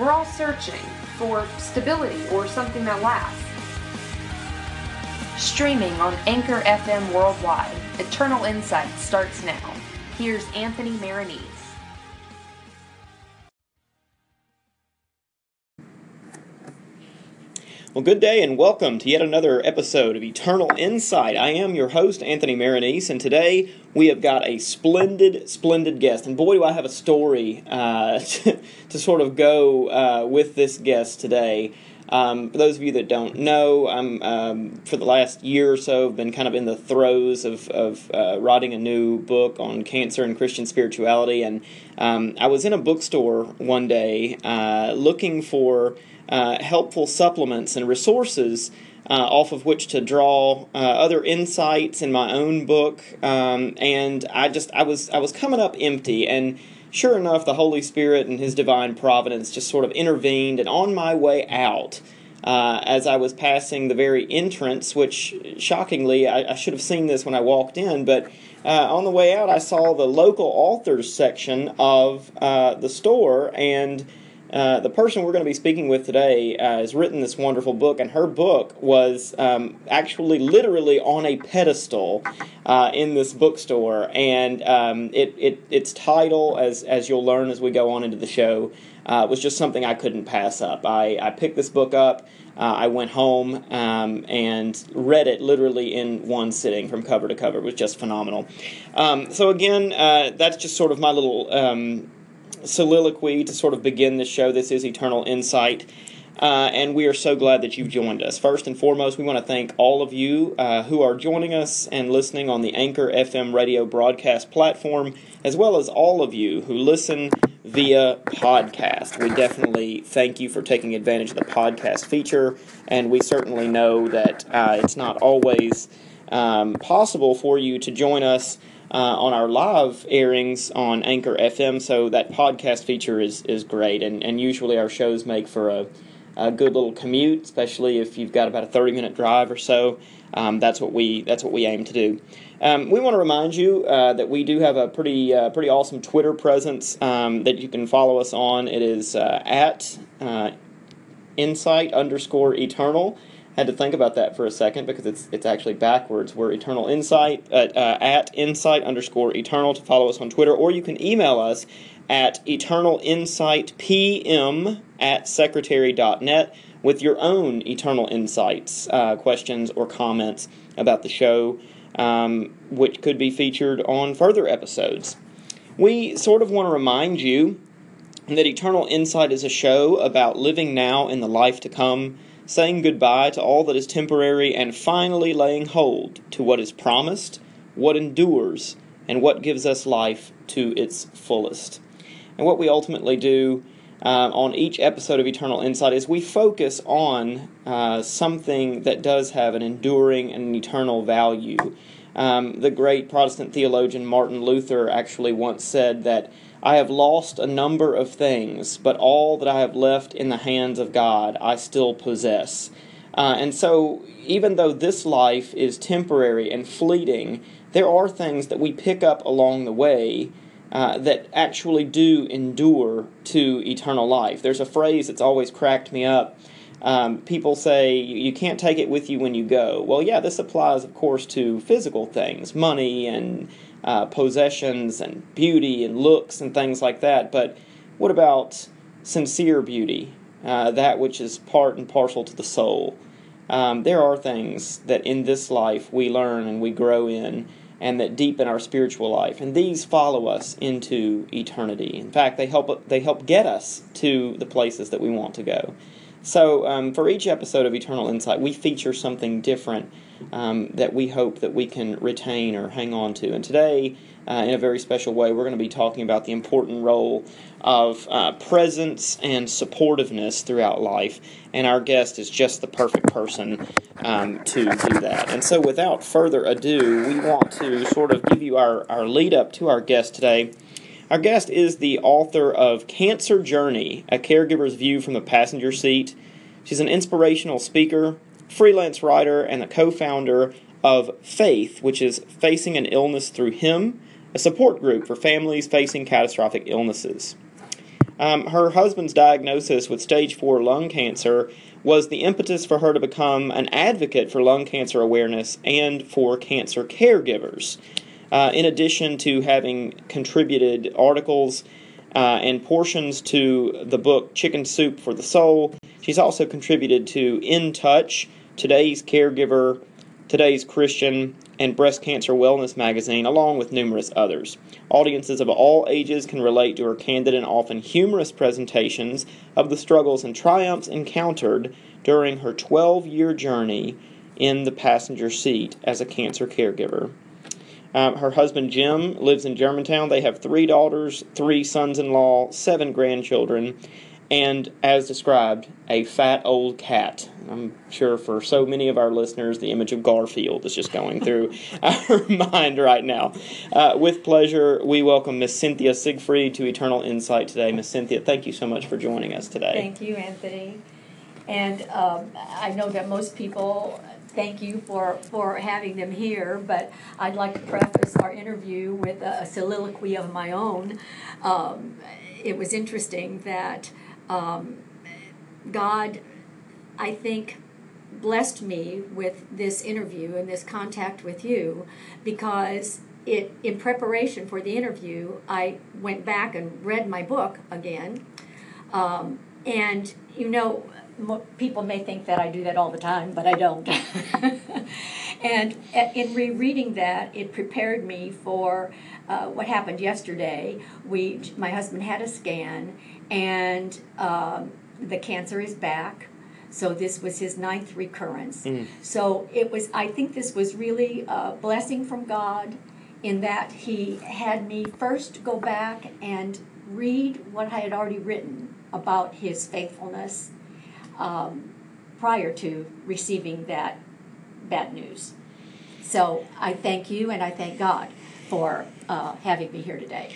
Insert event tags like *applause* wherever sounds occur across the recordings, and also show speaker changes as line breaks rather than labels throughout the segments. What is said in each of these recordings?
We're all searching for stability or something that lasts. Streaming on Anchor FM worldwide, Eternal Insight starts now. Here's Anthony Maronese.
Well, good day and welcome to yet another episode of Eternal Insight. I am your host, Anthony Maronese, and today we have got a splendid, splendid guest. And boy, do I have a story uh, to, *laughs* to, sort of go uh, with this guest today. Um, for those of you that don't know, I'm um, for the last year or so have been kind of in the throes of, of uh, writing a new book on cancer and Christian spirituality. And um, I was in a bookstore one day uh, looking for uh, helpful supplements and resources uh, off of which to draw uh, other insights in my own book. Um, and I just I was I was coming up empty and. Sure enough, the Holy Spirit and His divine providence just sort of intervened, and on my way out, uh, as I was passing the very entrance, which shockingly, I, I, should have seen this when I walked in, but uh, on the way out, I saw the local authors section of uh, the store, and uh, the person we're going to be speaking with today uh, has written this wonderful book, and her book was um, actually literally on a pedestal uh, in this bookstore. And um, it, it, its title, as, as you'll learn as we go on into the show, uh, was just something I couldn't pass up. I, I picked this book up. Uh, I went home um, and read it literally in one sitting from cover to cover. It was just phenomenal. Um, so, again, that's just sort of my little um, soliloquy to sort of begin the show. This is Eternal Insight. Uh, and we are so glad that you've joined us. First and foremost, we want to thank all of you uh, who are joining us and listening on the Anchor FM radio broadcast platform, as well as all of you who listen via podcast. We definitely thank you for taking advantage of the podcast feature, and we certainly know that uh, it's not always um, possible for you to join us uh, on our live airings on Anchor FM. So that podcast feature is is great, and and usually our shows make for a, a good little commute, especially if you've got about a thirty minute drive or so. Um, that's what we that's what we aim to do. Um, we want to remind you uh, that we do have a pretty uh, pretty awesome Twitter presence um, that you can follow us on. It is uh, at uh, insight underscore eternal had to think about that for a second because it's it's actually backwards. We're Eternal Insight at, uh, at Insight underscore Eternal to follow us on Twitter, or you can email us at Eternal Insight PM at secretary.net with your own Eternal Insights uh, questions or comments about the show, um, which could be featured on further episodes. We sort of want to remind you that Eternal Insight is a show about living now in the life to come saying goodbye to all that is temporary, and finally laying hold to what is promised, what endures, and what gives us life to its fullest. And what we ultimately do uh, on each episode of Eternal Insight is we focus on uh, something that does have an enduring and an eternal value. Um, the great Protestant theologian Martin Luther actually once said that I have lost a number of things, but all that I have left in the hands of God I still possess. Uh, and so, even though this life is temporary and fleeting, there are things that we pick up along the way uh, that actually do endure to eternal life. There's a phrase that's always cracked me up. Um, people say you can't take it with you when you go. Well, yeah, this applies, of course, to physical things, money and uh, possessions and beauty and looks and things like that. But what about sincere beauty, uh, that which is part and parcel to the soul? Um, there are things that in this life we learn and we grow in and that deepen our spiritual life and these follow us into eternity in fact they help they help get us to the places that we want to go so um, for each episode of eternal insight we feature something different um, that we hope that we can retain or hang on to. And today, uh, in a very special way, we're going to be talking about the important role of uh, presence and supportiveness throughout life. And our guest is just the perfect person um, to do that. And so, without further ado, we want to sort of give you our, our lead up to our guest today. Our guest is the author of Cancer Journey, a caregiver's view from the passenger seat. She's an inspirational speaker, freelance writer, and the co founder of Faith, which is Facing an Illness Through Him, a support group for families facing catastrophic illnesses. Um, her husband's diagnosis with stage four lung cancer was the impetus for her to become an advocate for lung cancer awareness and for cancer caregivers. Uh, in addition to having contributed articles uh, and portions to the book Chicken Soup for the Soul, she's also contributed to In Touch, Today's Caregiver, Today's Christian, and Breast Cancer Wellness magazine, along with numerous others. Audiences of all ages can relate to her candid and often humorous presentations of the struggles and triumphs encountered during her 12 year journey in the passenger seat as a cancer caregiver. Um, her husband Jim lives in Germantown. They have three daughters, three sons in law, seven grandchildren, and as described, a fat old cat. I'm sure for so many of our listeners, the image of Garfield is just going through *laughs* our mind right now. Uh, with pleasure, we welcome Miss Cynthia Siegfried to Eternal Insight today. Miss Cynthia, thank you so much for joining us today.
Thank you, Anthony. And um, I know that most people thank you for, for having them here, but I'd like to preface our interview with a, a soliloquy of my own. Um, it was interesting that um, God, I think, blessed me with this interview and this contact with you because it in preparation for the interview I went back and read my book again. Um, and you know people may think that I do that all the time but I don't *laughs* and in rereading that it prepared me for uh, what happened yesterday we my husband had a scan and um, the cancer is back. So this was his ninth recurrence. Mm. So it was. I think this was really a blessing from God, in that He had me first go back and read what I had already written about His faithfulness um, prior to receiving that bad news. So I thank you and I thank God for uh, having me here today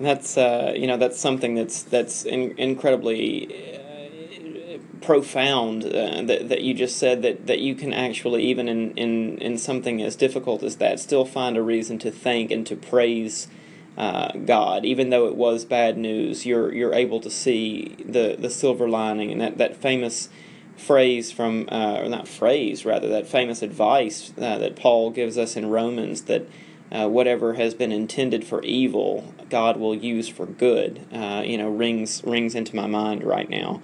and that's uh, you know that's something that's that's in, incredibly uh, profound uh, that, that you just said that, that you can actually even in, in, in something as difficult as that still find a reason to thank and to praise uh, God even though it was bad news you're you're able to see the, the silver lining and that, that famous phrase from uh, or not phrase rather that famous advice uh, that Paul gives us in Romans that uh, whatever has been intended for evil, God will use for good. Uh, you know, rings rings into my mind right now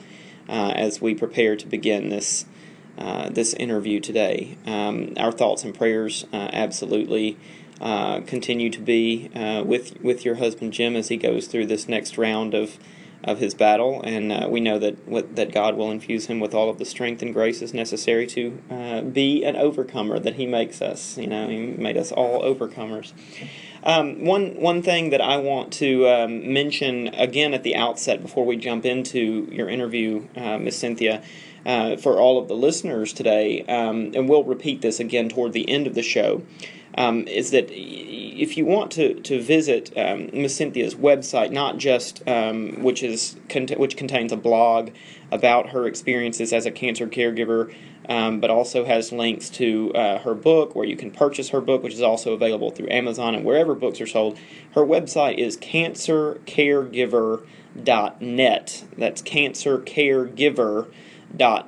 uh, as we prepare to begin this uh, this interview today. Um, our thoughts and prayers uh, absolutely uh, continue to be with with your husband Jim as he goes through this next round of of his battle, and uh, we know that what, that God will infuse him with all of the strength and graces necessary to uh, be an overcomer that He makes us. You know, He made us all overcomers. Um, one one thing that I want to um, mention again at the outset before we jump into your interview, uh, Miss Cynthia. Uh, for all of the listeners today, um, and we'll repeat this again toward the end of the show um, is that if you want to, to visit um, Miss Cynthia's website, not just um, which is which contains a blog about her experiences as a cancer caregiver, um, but also has links to uh, her book where you can purchase her book, which is also available through Amazon and wherever books are sold. Her website is cancercaregiver.net. That's cancercaregiver.net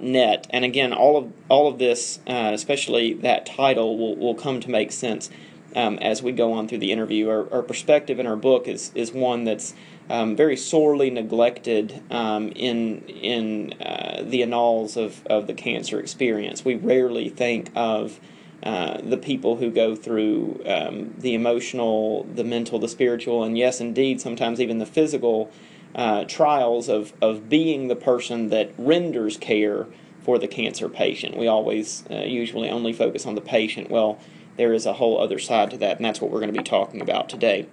net. And again, all of all of this, uh, especially that title, will, will come to make sense um, as we go on through the interview. Our, our perspective in our book is is one that's um, very sorely neglected um, in in uh, the annals of, of the cancer experience. We rarely think of uh, the people who go through um, the emotional, the mental, the spiritual, and yes, indeed, sometimes even the physical uh, trials of, of being the person that renders care for the cancer patient. We always uh, usually only focus on the patient. Well, there is a whole other side to that, and that's what we're going to be talking about today.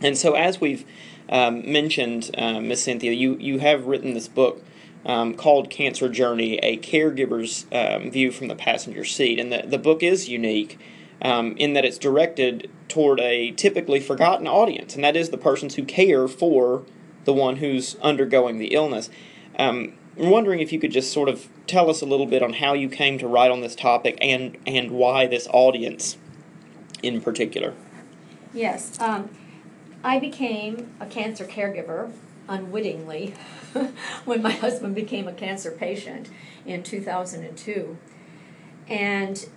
And so, as we've um, mentioned, uh, Miss Cynthia, you, you have written this book um, called Cancer Journey A Caregiver's um, View from the Passenger Seat. And the, the book is unique um, in that it's directed toward a typically forgotten audience, and that is the persons who care for the one who's undergoing the illness. Um, I'm wondering if you could just sort of tell us a little bit on how you came to write on this topic and and why this audience in particular.
Yes, um, I became a cancer caregiver unwittingly *laughs* when my husband became a cancer patient in 2002. And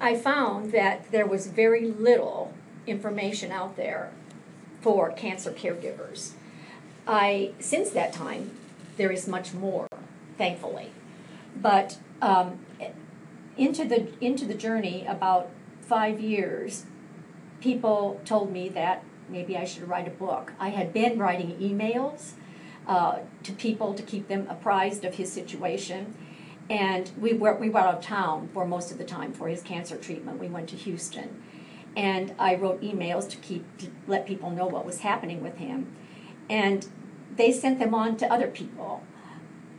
I found that there was very little information out there for cancer caregivers. I, since that time, there is much more, thankfully. But um, into the into the journey, about five years, people told me that maybe I should write a book. I had been writing emails uh, to people to keep them apprised of his situation, and we were we were out of town for most of the time for his cancer treatment. We went to Houston, and I wrote emails to keep to let people know what was happening with him, and they sent them on to other people.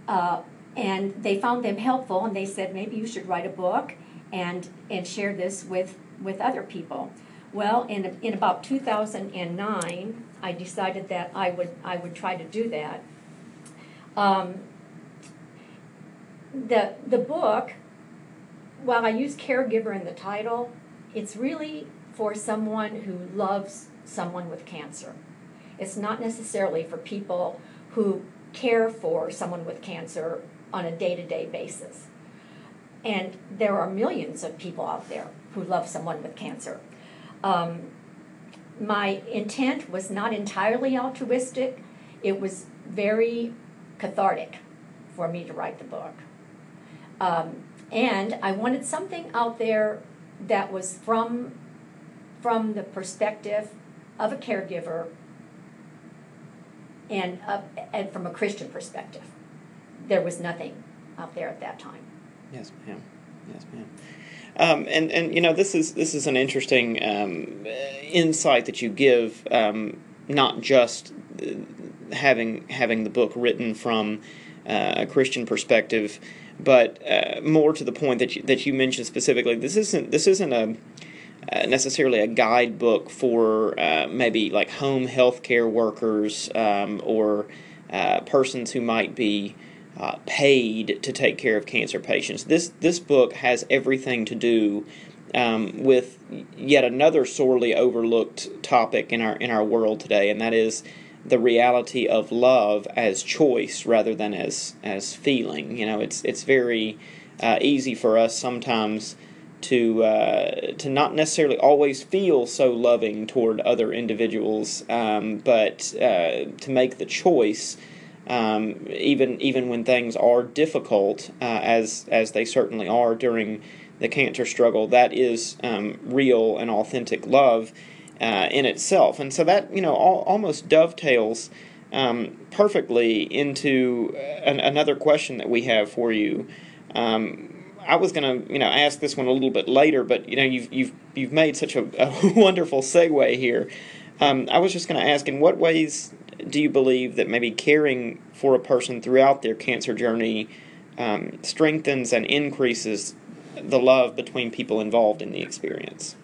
Uh, and they found them helpful and they said maybe you should write a book and and share this with with other people. Well in in about 2009 i decided that i would i would try to do that. Um, the the book while i use caregiver in the title it's really for someone who loves someone with cancer it's not necessarily for people who care for someone with cancer on a day to day basis. And there are millions of people out there who love someone with cancer. Um, my intent was not entirely altruistic, it was very cathartic for me to write the book. Um, and I wanted something out there that was from, from the perspective of a caregiver and, and from a Christian perspective there was nothing out there at that time.
Yes, ma'am. Yes, ma'am. Um, and and you know this is this is an interesting um, insight that you give, um, not just uh, having having the book written from uh, a Christian perspective, but uh, more to the point that you, that you mentioned specifically. This isn't this isn't a uh, necessarily a guidebook for uh, maybe like home health care workers um, or uh, persons who might be uh, paid to take care of cancer patients. This this book has everything to do um, with yet another sorely overlooked topic in our in our world today, and that is the reality of love as choice rather than as as feeling. You know, it's it's very uh, easy for us sometimes to uh, to not necessarily always feel so loving toward other individuals, um, but uh, to make the choice um, even even when things are difficult, uh, as as they certainly are during the cancer struggle, that is um, real and authentic love uh, in itself. And so that you know all, almost dovetails um, perfectly into an, another question that we have for you. Um, I was going to, you know, ask this one a little bit later, but you know, you've you've you've made such a, a *laughs* wonderful segue here. Um, I was just going to ask, in what ways do you believe that maybe caring for a person throughout their cancer journey um, strengthens and increases the love between people involved in the experience?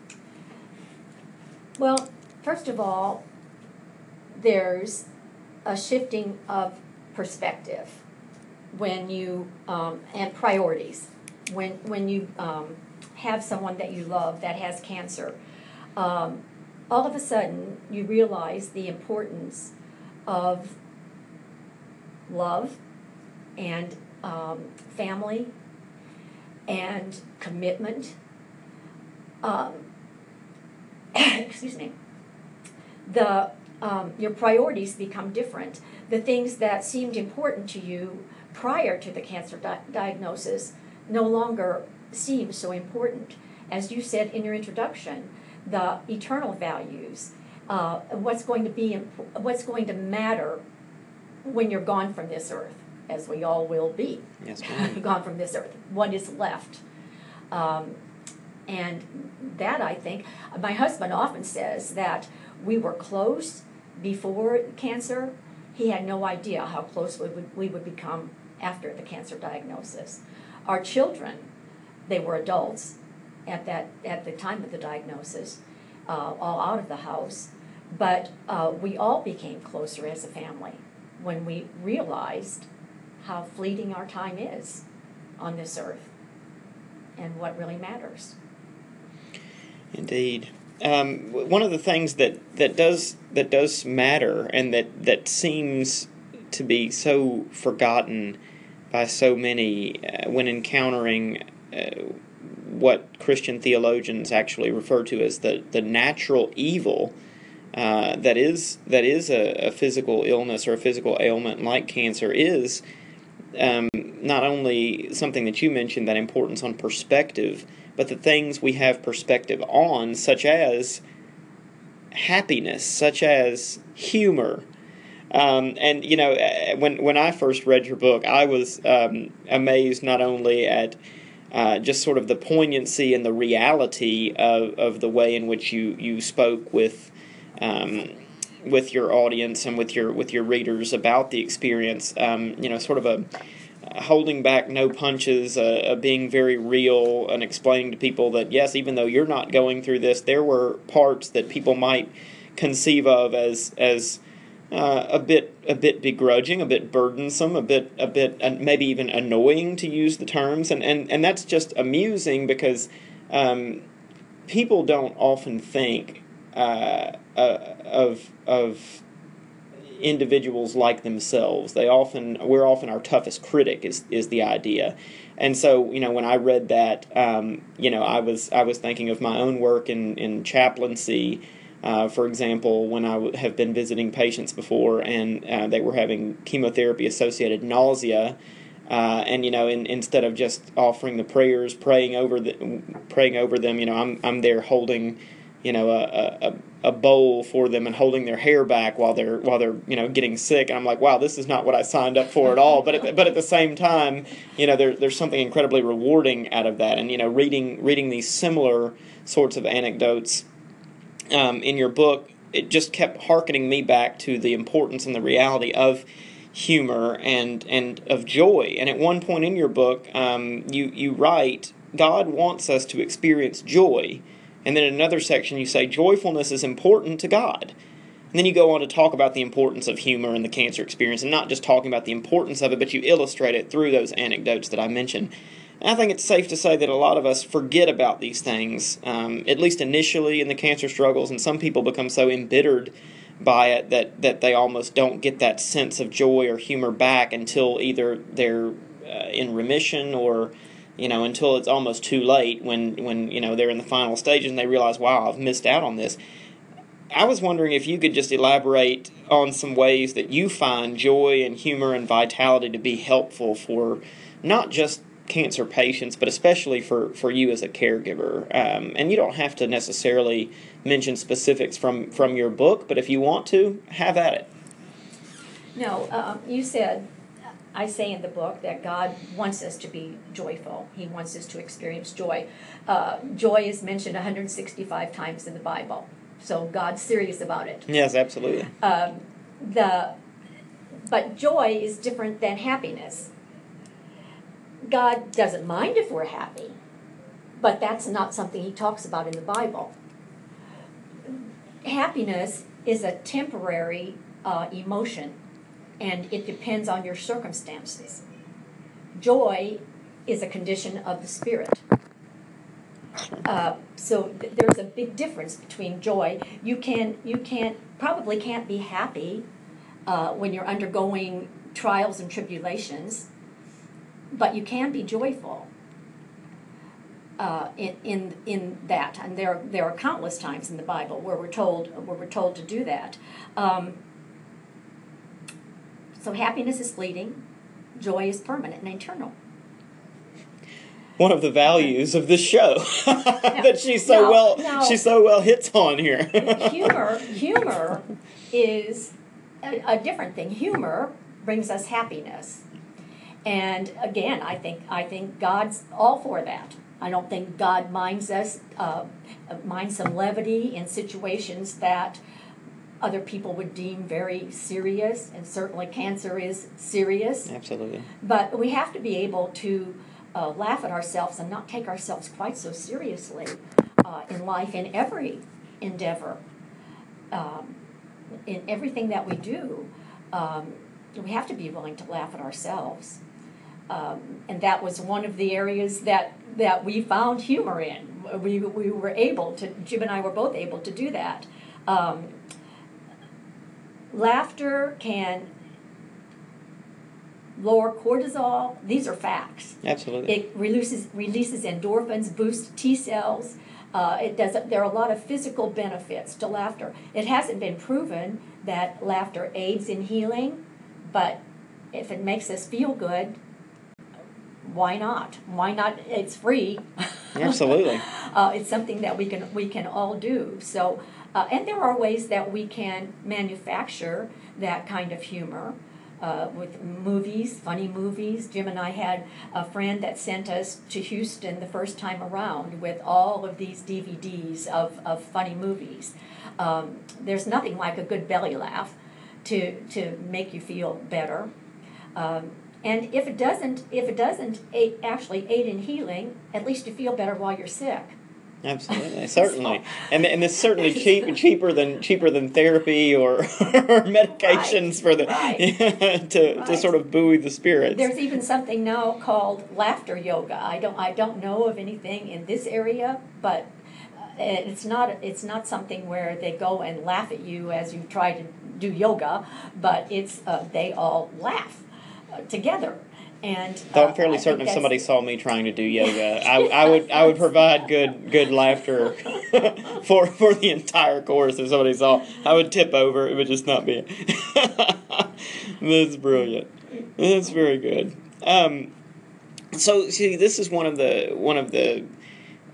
Well, first of all, there's a shifting of perspective when you um, and priorities when when you um, have someone that you love that has cancer. Um, all of a sudden, you realize the importance of love and um, family and commitment. Um, *coughs* excuse me. The um, your priorities become different. The things that seemed important to you prior to the cancer di- diagnosis no longer seems so important. As you said in your introduction, the eternal values uh, what's going to be what's going to matter when you're gone from this earth, as we all will be.
Yes, *laughs*
gone from this earth. What is left? Um, and that I think, my husband often says that we were close before cancer. He had no idea how close we would, we would become after the cancer diagnosis. Our children, they were adults at that at the time of the diagnosis uh, all out of the house. But uh, we all became closer as a family when we realized how fleeting our time is on this earth and what really matters.
Indeed. um, one of the things that, that does that does matter and that, that seems to be so forgotten by so many uh, when encountering uh, what Christian theologians actually refer to as the, the natural evil uh, that is that is a, a, physical illness or a physical ailment like cancer is um, not only something that you mentioned that importance on perspective, but the things we have perspective on, such as happiness, such as humor. Um, and you know, uh, when when I first read your book, I was um, amazed not only at uh, just sort of the poignancy and the reality of, of the way in which you, you spoke with um, with your audience and with your with your readers about the experience. Um, you know, sort of a holding back no punches, uh, being very real, and explaining to people that yes, even though you're not going through this, there were parts that people might conceive of as as uh, a bit a bit begrudging, a bit burdensome, a bit a bit uh, maybe even annoying to use the terms, and and, and that's just amusing because um, people don't often think uh, uh of of individuals like themselves. They often we're often our toughest critic is is the idea. And so, you know, when I read that, um, you know, I was I was thinking of my own work in in chaplaincy uh, for example, when I w- have been visiting patients before and uh, they were having chemotherapy associated nausea, uh, and you know, in, instead of just offering the prayers, praying over the, praying over them, you know, I'm I'm there holding, you know, a, a, a bowl for them and holding their hair back while they're while they're you know getting sick, and I'm like, wow, this is not what I signed up for at all. But at, but at the same time, you know, there, there's something incredibly rewarding out of that, and you know, reading reading these similar sorts of anecdotes um, in your book, it just kept harkening me back to the importance and the reality of humor and and of joy. And at one point in your book, um, you you write, God wants us to experience joy, and then in another section you say joyfulness is important to God. And then you go on to talk about the importance of humor in the cancer experience, and not just talking about the importance of it, but you illustrate it through those anecdotes that I mentioned. I think it's safe to say that a lot of us forget about these things, um, at least initially in the cancer struggles, and some people become so embittered by it that, that they almost don't get that sense of joy or humor back until either they're uh, in remission or you know until it's almost too late when when you know they're in the final stages and they realize wow I've missed out on this. I was wondering if you could just elaborate on some ways that you find joy and humor and vitality to be helpful for not just cancer patients, but especially for, for you as a caregiver. Um, and you don't have to necessarily mention specifics from, from your book, but if you want to, have at it.
No, um, you said, I say in the book that God wants us to be joyful. He wants us to experience joy. Uh, joy is mentioned 165 times in the Bible, so God's serious about it.
Yes, absolutely.
Um, the but joy is different than happiness. God doesn't mind if we're happy, but that's not something he talks about in the Bible. Happiness is a temporary uh, emotion, and it depends on your circumstances. Joy is a condition of the spirit. Uh, so th- there's a big difference between joy. You can you can't probably can't be happy uh, when you're undergoing trials and tribulations but you can be joyful uh, in, in, in that. And there, there are countless times in the Bible where we're told, where we're told to do that. Um, so happiness is fleeting, joy is permanent and eternal.
One of the values of this show *laughs* that she so no, well no. she so well hits on here. *laughs*
humor humor is a, a different thing. Humor brings us happiness and again, I think I think God's all for that. I don't think God minds us uh, minds some levity in situations that other people would deem very serious, and certainly cancer is serious.
Absolutely.
But we have to be able to uh, laugh at ourselves and not take ourselves quite so seriously uh, in life, in every endeavor, um, in everything that we do. Um, we have to be willing to laugh at ourselves. Um, and that was one of the areas that, that we found humor in we, we were able to, Jim and I were both able to do that. Um, laughter can lower cortisol. These are facts.
Absolutely.
It releases releases endorphins, boosts T cells. Uh, it does. There are a lot of physical benefits to laughter. It hasn't been proven that laughter aids in healing, but if it makes us feel good, why not? Why not? It's free.
Absolutely. *laughs*
uh, it's something that we can we can all do. So, uh, and there are ways that we can manufacture that kind of humor. Uh, with movies, funny movies. Jim and I had a friend that sent us to Houston the first time around with all of these DVDs of, of funny movies. Um, there's nothing like a good belly laugh to, to make you feel better. Um, and if it doesn't, if it doesn't aid, actually aid in healing, at least you feel better while you're sick.
Absolutely, certainly, *laughs* and and it's certainly cheap, *laughs* cheaper than cheaper than therapy or, or medications
right,
for the
right, *laughs*
to
right.
to sort of buoy the spirits.
There's even something now called laughter yoga. I don't I don't know of anything in this area, but uh, it's not it's not something where they go and laugh at you as you try to do yoga, but it's uh, they all laugh together and
Though
uh,
I'm fairly
I
certain if somebody saw me trying to do yoga, I, I would I would provide good good laughter *laughs* for for the entire course. If somebody saw, I would tip over. It would just not be. *laughs* That's brilliant. That's very good. Um, so see, this is one of the one of the.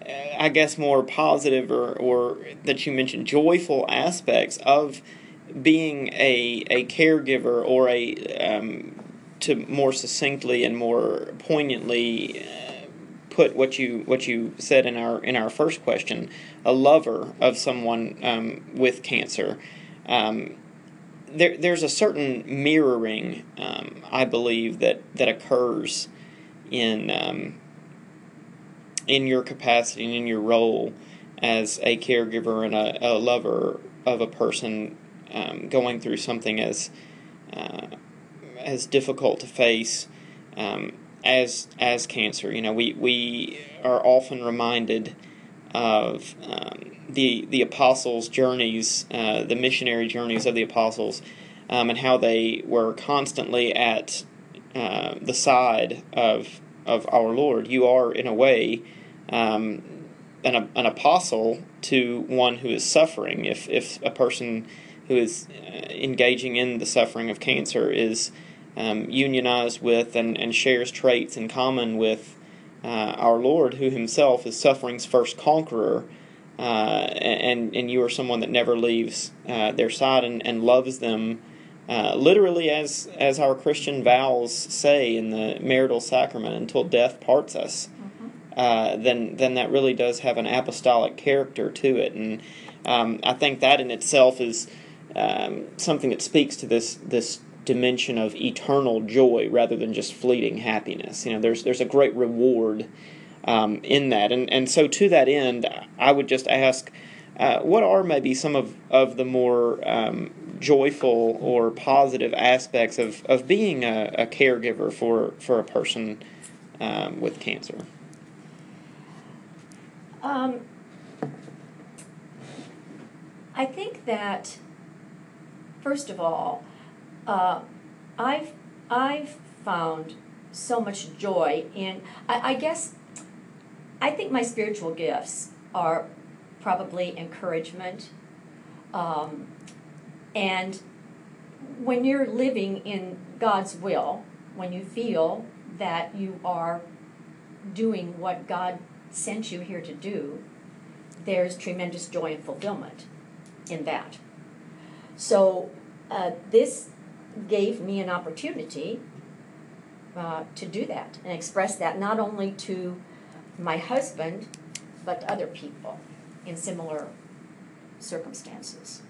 uh, I guess more positive or, or that you mentioned joyful aspects of being a, a caregiver or a um, to more succinctly and more poignantly uh, put what you what you said in our in our first question, a lover of someone um, with cancer. Um, there, there's a certain mirroring, um, I believe, that that occurs in um, in your capacity and in your role as a caregiver and a, a lover of a person um, going through something as uh, as difficult to face um, as as cancer. You know, we we are often reminded of um, the the apostles' journeys, uh, the missionary journeys of the apostles, um, and how they were constantly at uh, the side of of our Lord. You are, in a way, um, an an apostle to one who is suffering. If if a person who is uh, engaging in the suffering of cancer is um, unionized with and, and shares traits in common with uh, our Lord, who Himself is suffering's first conqueror, uh, and and you are someone that never leaves uh, their side and, and loves them, uh, literally as as our Christian vows say in the marital sacrament, until death parts us. Uh, then then that really does have an apostolic character to it, and um, I think that in itself is um, something that speaks to this this dimension of eternal joy rather than just fleeting happiness. You know, there's there's a great reward um, in that, and and so to that end, I would just ask, uh, what are maybe some of of the more um, joyful or positive aspects of, of being a, a caregiver for for a person um, with cancer?
Um, I think that, first of all, uh, I've I've found so much joy in. I, I guess I think my spiritual gifts are probably encouragement, um, and when you're living in God's will, when you feel that you are doing what God sent you here to do, there's tremendous joy and fulfillment in that. So, uh, this gave me an opportunity uh, to do that and express that not only to my husband, but to other people in similar circumstances.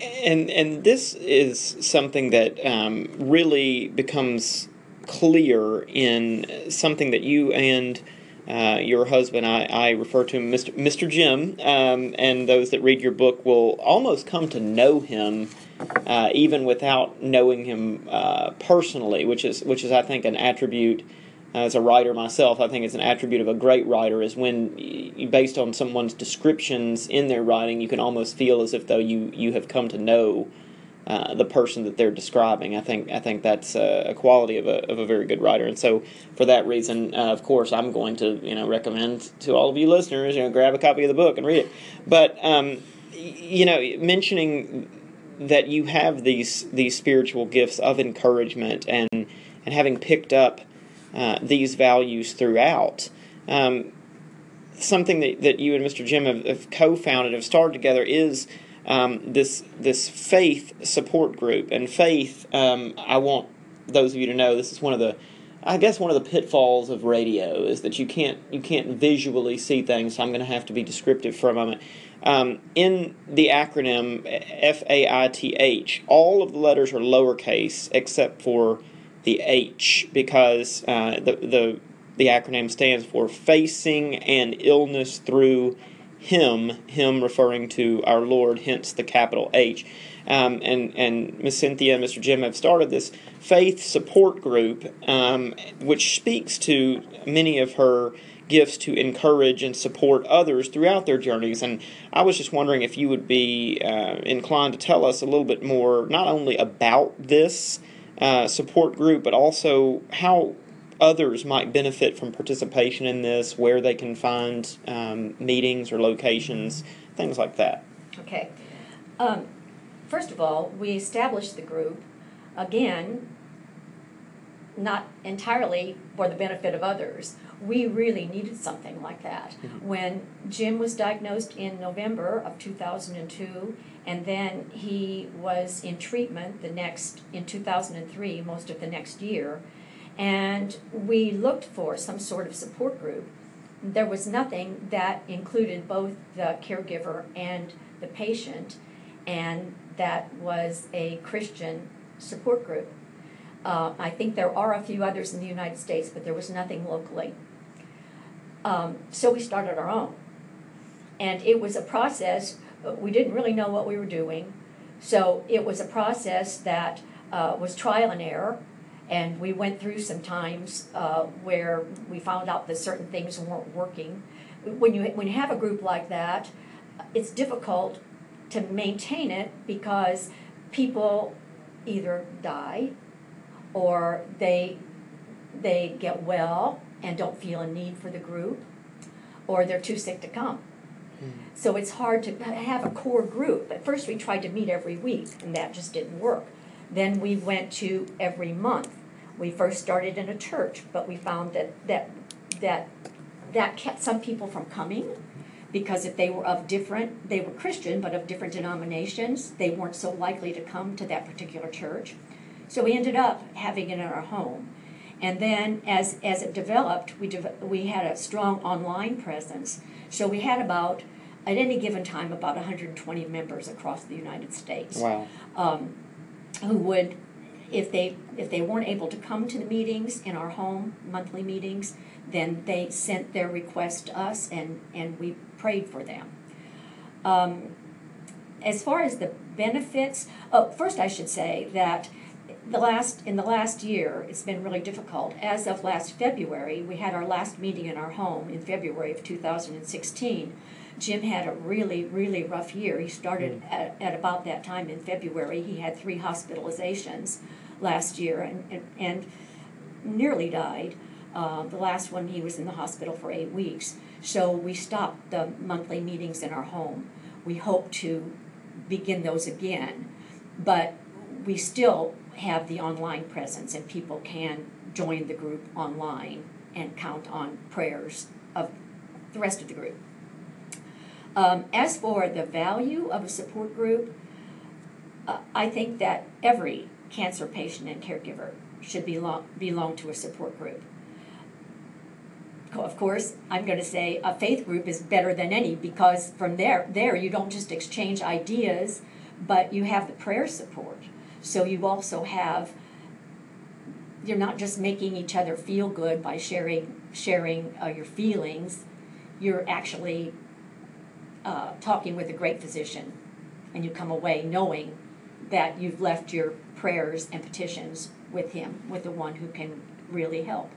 And and this is something that um, really becomes clear in something that you and uh, your husband, I, I refer to him Mr. Mr. Jim, um, and those that read your book will almost come to know him, uh, even without knowing him uh, personally, which is which is I think an attribute uh, as a writer myself, I think it's an attribute of a great writer is when, based on someone's descriptions in their writing, you can almost feel as if though you, you have come to know uh, the person that they're describing. I think I think that's a, quality of a, of a very good writer, and so for that reason, uh, of course, I'm going to you know recommend to all of you listeners, you know, grab a copy of the book and read it. But um, you know, mentioning that you have these these spiritual gifts of encouragement and and having picked up uh, these values throughout. Um, something that, that you and Mr. Jim have, have co-founded, have started together, is um, this this faith support group. And faith, um, I want those of you to know, this is one of the, I guess one of the pitfalls of radio is that you can't you can't visually see things. So I'm going to have to be descriptive for a moment. Um, in the acronym F A I T H, all of the letters are lowercase except for the H because uh, the, the, the acronym stands for Facing an Illness Through Him, Him referring to our Lord, hence the capital H. Um, and and Miss Cynthia and Mr. Jim have started this faith support group, um, which speaks to many of her gifts to encourage and support others throughout their journeys. And I was just wondering if you would be uh, inclined to tell us a little bit more, not only about this uh, support group, but also how others might benefit from participation in this, where they can find um, meetings or locations, things like that.
Okay. Um, first of all, we established the group, again, not entirely for the benefit of others. We really needed something like that. Mm-hmm. When Jim was diagnosed in November of 2002, and then he was in treatment the next in 2003 most of the next year and we looked for some sort of support group there was nothing that included both the caregiver and the patient and that was a christian support group uh, i think there are a few others in the united states but there was nothing locally um, so we started our own and it was a process we didn't really know what we were doing. So it was a process that uh, was trial and error. And we went through some times uh, where we found out that certain things weren't working. When you, when you have a group like that, it's difficult to maintain it because people either die or they, they get well and don't feel a need for the group or they're too sick to come. So it's hard to have a core group. At first, we tried to meet every week, and that just didn't work. Then we went to every month. We first started in a church, but we found that that that that kept some people from coming because if they were of different, they were Christian, but of different denominations, they weren't so likely to come to that particular church. So we ended up having it in our home. And then as, as it developed, we, de- we had a strong online presence. So we had about at any given time about 120 members across the United States.
Wow. Um,
who would, if they if they weren't able to come to the meetings in our home monthly meetings, then they sent their request to us and and we prayed for them. Um, as far as the benefits, oh, first I should say that the last in the last year it's been really difficult as of last february we had our last meeting in our home in february of 2016 Jim had a really, really rough year. He started mm. at, at about that time in February. He had three hospitalizations last year and, and, and nearly died. Uh, the last one, he was in the hospital for eight weeks. So we stopped the monthly meetings in our home. We hope to begin those again, but we still have the online presence, and people can join the group online and count on prayers of the rest of the group. Um, as for the value of a support group, uh, I think that every cancer patient and caregiver should belong, belong to a support group. Of course, I'm going to say a faith group is better than any because from there, there you don't just exchange ideas, but you have the prayer support. So you also have you're not just making each other feel good by sharing sharing uh, your feelings. You're actually uh, talking with a great physician, and you come away knowing that you've left your prayers and petitions with him, with the one who can really help.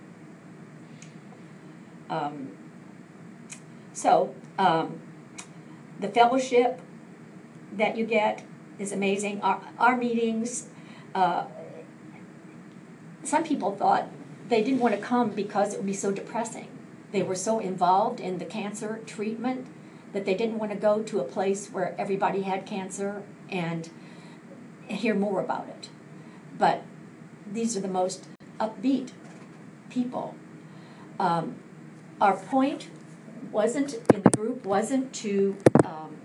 um, so um, the fellowship that you get is amazing. Our, our meetings, uh, some people thought they didn't want to come because it would be so depressing. They were so involved in the cancer treatment that they didn't want to go to a place where everybody had cancer and hear more about it. But these are the most upbeat people. Um, our point wasn't in the group wasn't to um,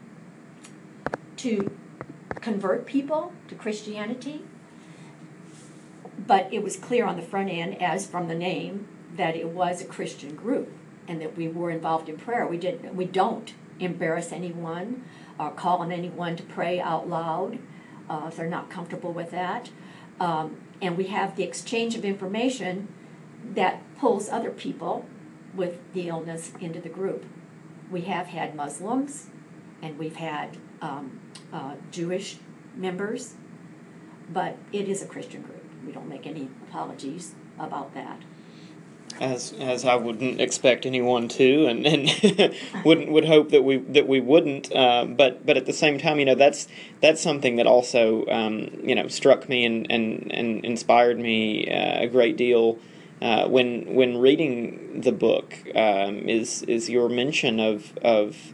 to convert people to Christianity, but it was clear on the front end, as from the name, that it was a Christian group and that we were involved in prayer. We didn't. We don't embarrass anyone or call on anyone to pray out loud uh, if they're not comfortable with that. Um, and we have the exchange of information that pulls other people with the illness into the group. We have had Muslims and we've had um, uh, Jewish members, but it is a Christian group. We don't make any apologies about that
as as I wouldn't expect anyone to, and, and *laughs* wouldn't would hope that we that we wouldn't. Uh, but but at the same time, you know, that's that's something that also um, you know struck me and and, and inspired me uh, a great deal. Uh, when when reading the book, um, is is your mention of of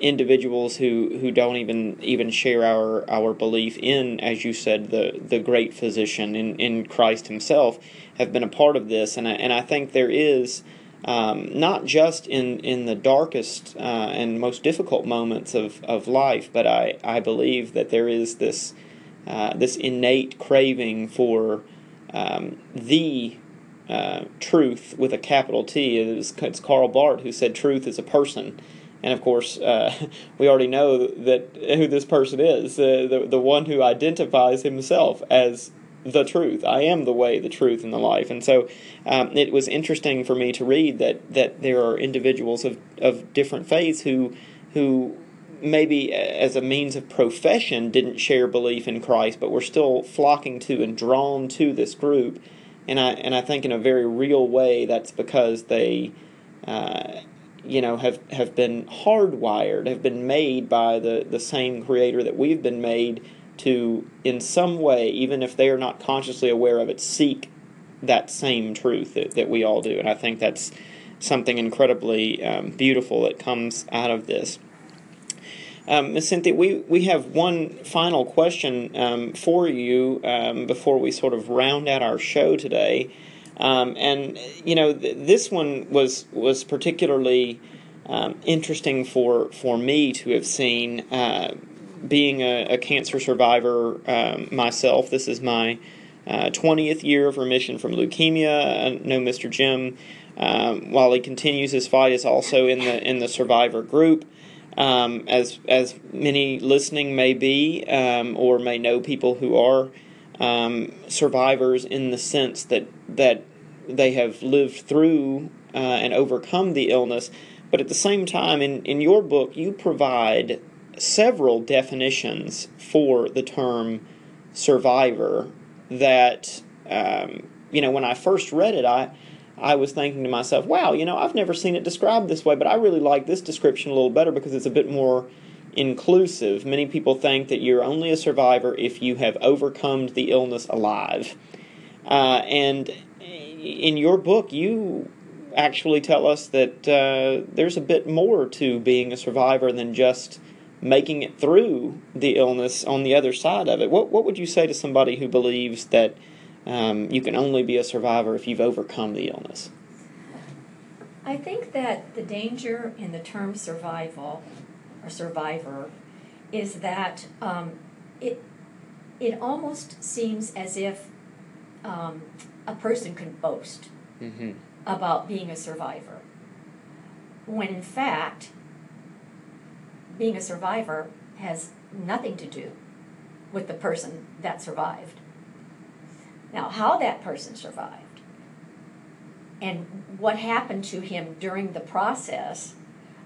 individuals who, who don't even even share our, our belief in, as you said, the, the great physician in, in Christ Himself, have been a part of this, and I, and I think there is. Um, not just in, in the darkest uh, and most difficult moments of, of life, but I, I believe that there is this uh, this innate craving for um, the uh, truth with a capital T. It's Karl Barth who said truth is a person. And of course, uh, *laughs* we already know that who this person is uh, the, the one who identifies himself as the truth. I am the way, the truth, and the life. And so um, it was interesting for me to read that, that there are individuals of, of different faiths who, who maybe as a means of profession didn't share belief in Christ, but were still flocking to and drawn to this group. And I, and I think in a very real way that's because they. Uh, you know have have been hardwired have been made by the the same creator that we've been made to in some way even if they are not consciously aware of it seek that same truth that, that we all do and i think that's something incredibly um, beautiful that comes out of this um. Cynthia, we, we have one final question um, for you um, before we sort of round out our show today. Um, and you know, th- this one was was particularly um, interesting for for me to have seen. Uh, being a, a, cancer survivor um, myself, this is my uh, 20th year of remission from leukemia. I know Mr. Jim, um, while he continues his fight, is also in the in the survivor group. Um, as as many listening may be um, or may know people who are um, survivors in the sense that that they have lived through uh, and overcome the illness. But at the same time, in, in your book, you provide several definitions for the term survivor that, um, you know, when I first read it, I, I was thinking to myself, wow, you know, I've never seen it described this way, but I really like this description a little better because it's a bit more inclusive. Many people think that you're only a survivor if you have overcome the illness alive. Uh, and in your book, you actually tell us that uh, there's a bit more to being a survivor than just making it through the illness on the other side of it. What what would you say to somebody who believes that um, you can only be a survivor if you've overcome the illness?
I think that the danger in the term survival or survivor is that um, it it almost seems as if um, a person can boast mm-hmm. about being a survivor. When in fact, being a survivor has nothing to do with the person that survived. Now, how that person survived and what happened to him during the process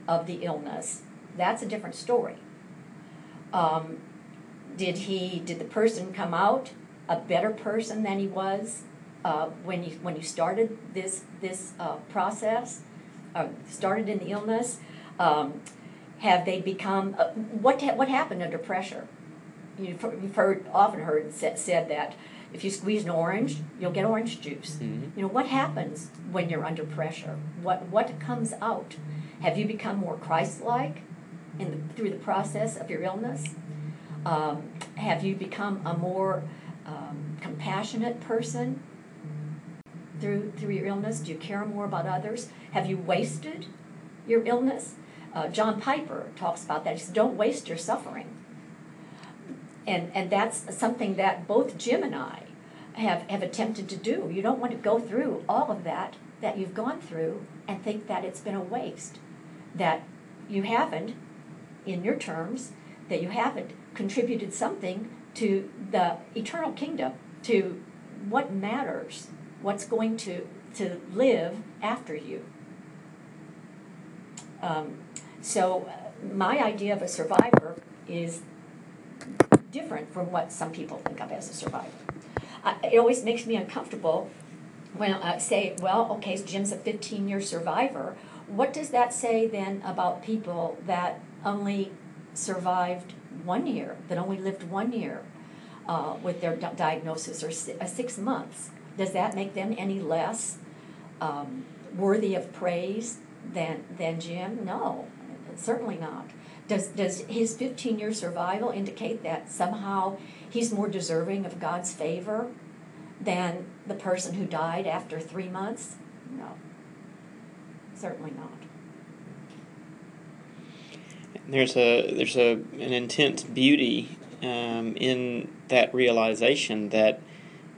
of the illness, that's a different story. Um, did he, did the person come out a better person than he was uh, when you when you started this this uh, process, uh, started in the illness? Um, have they become, uh, what, ha- what happened under pressure? You've, heard- you've heard, often heard said, said that if you squeeze an orange, you'll get orange juice.
Mhm.
You know, what happens when you're under pressure? What, what comes out? Have you become more Christ-like in the, through the process of your illness? Um, have you become a more um, compassionate person through through your illness? Do you care more about others? Have you wasted your illness? Uh, John Piper talks about that. He says, "Don't waste your suffering." And and that's something that both Jim and I have have attempted to do. You don't want to go through all of that that you've gone through and think that it's been a waste, that you haven't, in your terms, that you haven't contributed something to the eternal kingdom, to what matters, what's going to, to live after you. Um, so, uh, my idea of a survivor is different from what some people think of as a survivor. I, it always makes me uncomfortable when I say, well, okay, so Jim's a 15 year survivor. What does that say then about people that only survived one year, that only lived one year uh, with their di- diagnosis or si- uh, six months? Does that make them any less um, worthy of praise than, than Jim? No, certainly not. Does, does his 15 year survival indicate that somehow he's more deserving of God's favor than the person who died after three months? No, certainly not.
There's a there's a an intense beauty um, in that realization that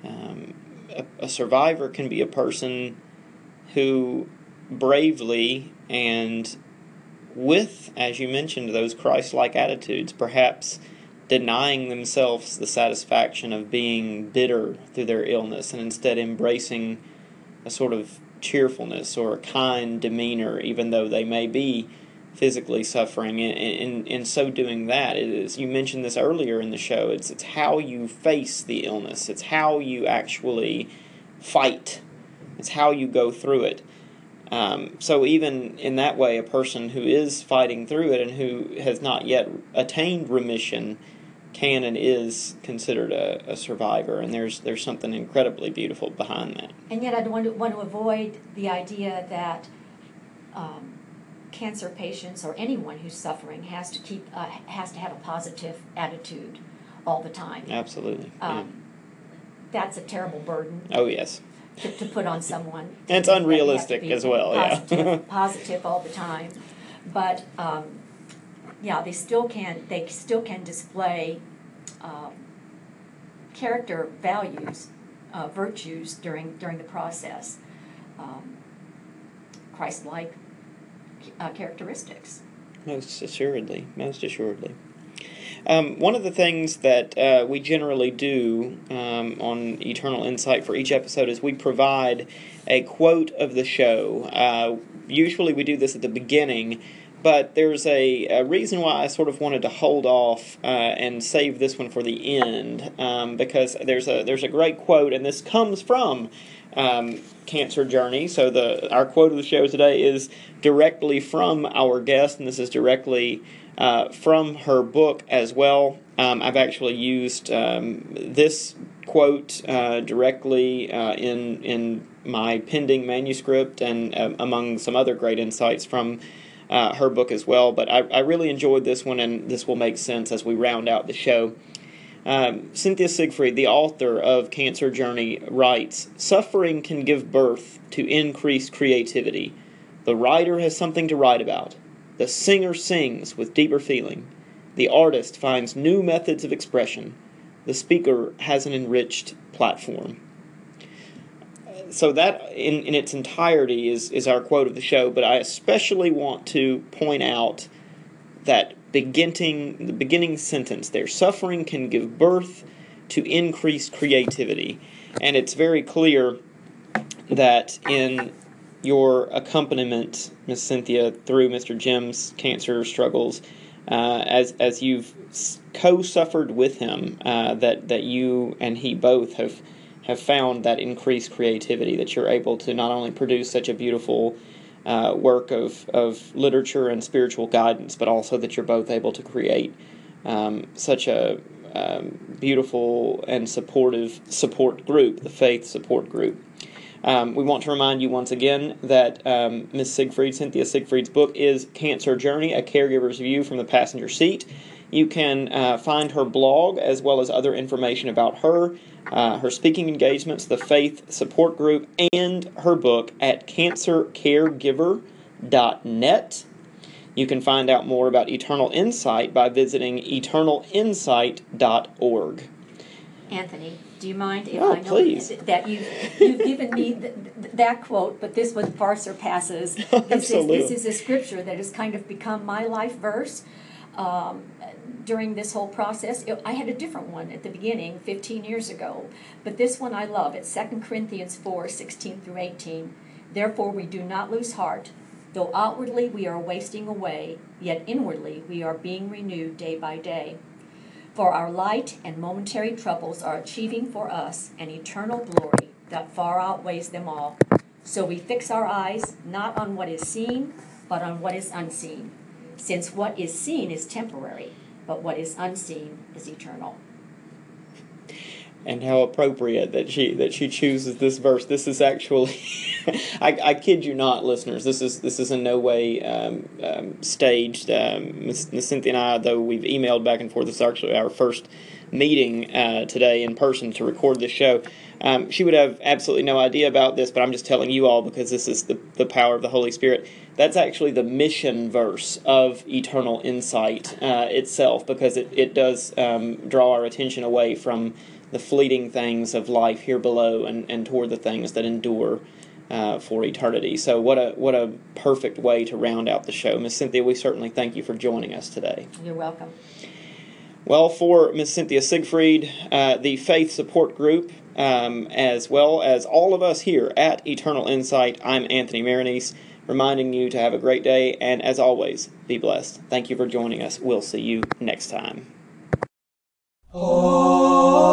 um, a, a survivor can be a person who bravely and with, as you mentioned, those Christ-like attitudes, perhaps denying themselves the satisfaction of being bitter through their illness and instead embracing a sort of cheerfulness or a kind demeanor, even though they may be physically suffering. And in, in so doing that, it is you mentioned this earlier in the show. It's it's how you face the illness. It's how you actually fight. It's how you go through it. Um, so even in that way, a person who is fighting through it and who has not yet attained remission can and is considered a, a survivor, and there's there's something incredibly beautiful behind that.
And yet, I'd want to, want to avoid the idea that um, cancer patients or anyone who's suffering has to keep uh, has to have a positive attitude all the time.
Absolutely. Yeah.
Um, that's a terrible burden
Oh yes.
to, to put on someone.
And it's
that you have to
unrealistic as well, yeah.
Positive, *laughs* positive all the time, but um, yeah, they still can. They still can display um, character values, uh, virtues during during the process. Um, Christ-like uh, characteristics.
Most assuredly, most assuredly. Um, one of the things that uh, we generally do um, on Eternal Insight for each episode is we provide a quote of the show. Uh, usually we do this at the beginning, but there's a, a reason why I sort of wanted to hold off uh, and save this one for the end um, because there's a there's a great quote, and this comes from um, Cancer Journey. So the our quote of the show today is directly from our guest, and this is directly uh, from her book as well. Um, I've actually used um, this quote uh, directly uh, in in my pending manuscript, and uh, among some other great insights from. Uh, her book as well, but I, I really enjoyed this one, and this will make sense as we round out the show. Um, Cynthia Siegfried, the author of Cancer Journey, writes Suffering can give birth to increased creativity. The writer has something to write about. The singer sings with deeper feeling. The artist finds new methods of expression. The speaker has an enriched platform. So, that in, in its entirety is, is our quote of the show, but I especially want to point out that beginning the beginning sentence there suffering can give birth to increased creativity and it's very clear that in your accompaniment miss cynthia through mr jim's cancer struggles uh, as as you've co-suffered with him uh, that that you and he both have have found that increased creativity that you're able to not only produce such a beautiful uh, work of, of literature and spiritual guidance, but also that you're both able to create um, such a um, beautiful and supportive support group, the faith support group. Um, we want to remind you once again that um, Ms. Siegfried, Cynthia Siegfried's book is Cancer Journey, a caregiver's view from the passenger seat. You can uh, find her blog as well as other information about her, uh, her speaking engagements, the faith support group, and her book at cancercaregiver.net. You can find out more about Eternal Insight by visiting eternalinsight.org.
Anthony, do you mind if
Oh,
I know
please.
that you've, you've given me th- th- that quote, but this one far surpasses. *laughs* This is,
Absolutely.
this is a scripture that has kind of become my life verse. Um, during this whole process, It- I had a different one at the beginning, 15 years ago, but this one I love. It's 2 Corinthians 4 16 through 18. Therefore, we do not lose heart. Though outwardly we are wasting away, yet inwardly we are being renewed day by day. For our light and momentary troubles are achieving for us an eternal glory that far outweighs them all. So we fix our eyes not on what is seen, but on what is unseen. Since what is seen is temporary, but what is unseen is eternal.
and how appropriate that she that she chooses this verse. This is actually, *laughs* I, I kid you not, listeners. This is this is in no way um, um, staged. Um, Miss, Cynthia and I, though we've emailed back and forth, this is actually our first meeting uh, today in person to record this show. Um, she would have absolutely no idea about this, but I'm just telling you all because this is the, the power of the Holy Spirit. That's actually the mission verse of Eternal Insight uh, itself because it, it does um, draw our attention away from the fleeting things of life here below and, and toward the things that endure uh, for eternity. So, what a, what a perfect way to round out the show. Miss Cynthia, we certainly thank you for joining us today.
You're welcome.
Well, for Miss Cynthia Siegfried, uh, the Faith Support Group, um, as well as all of us here at Eternal Insight, I'm Anthony Maronese, reminding you to have a great day, and as always, be blessed. Thank you for joining us. We'll see you next time.
Oh.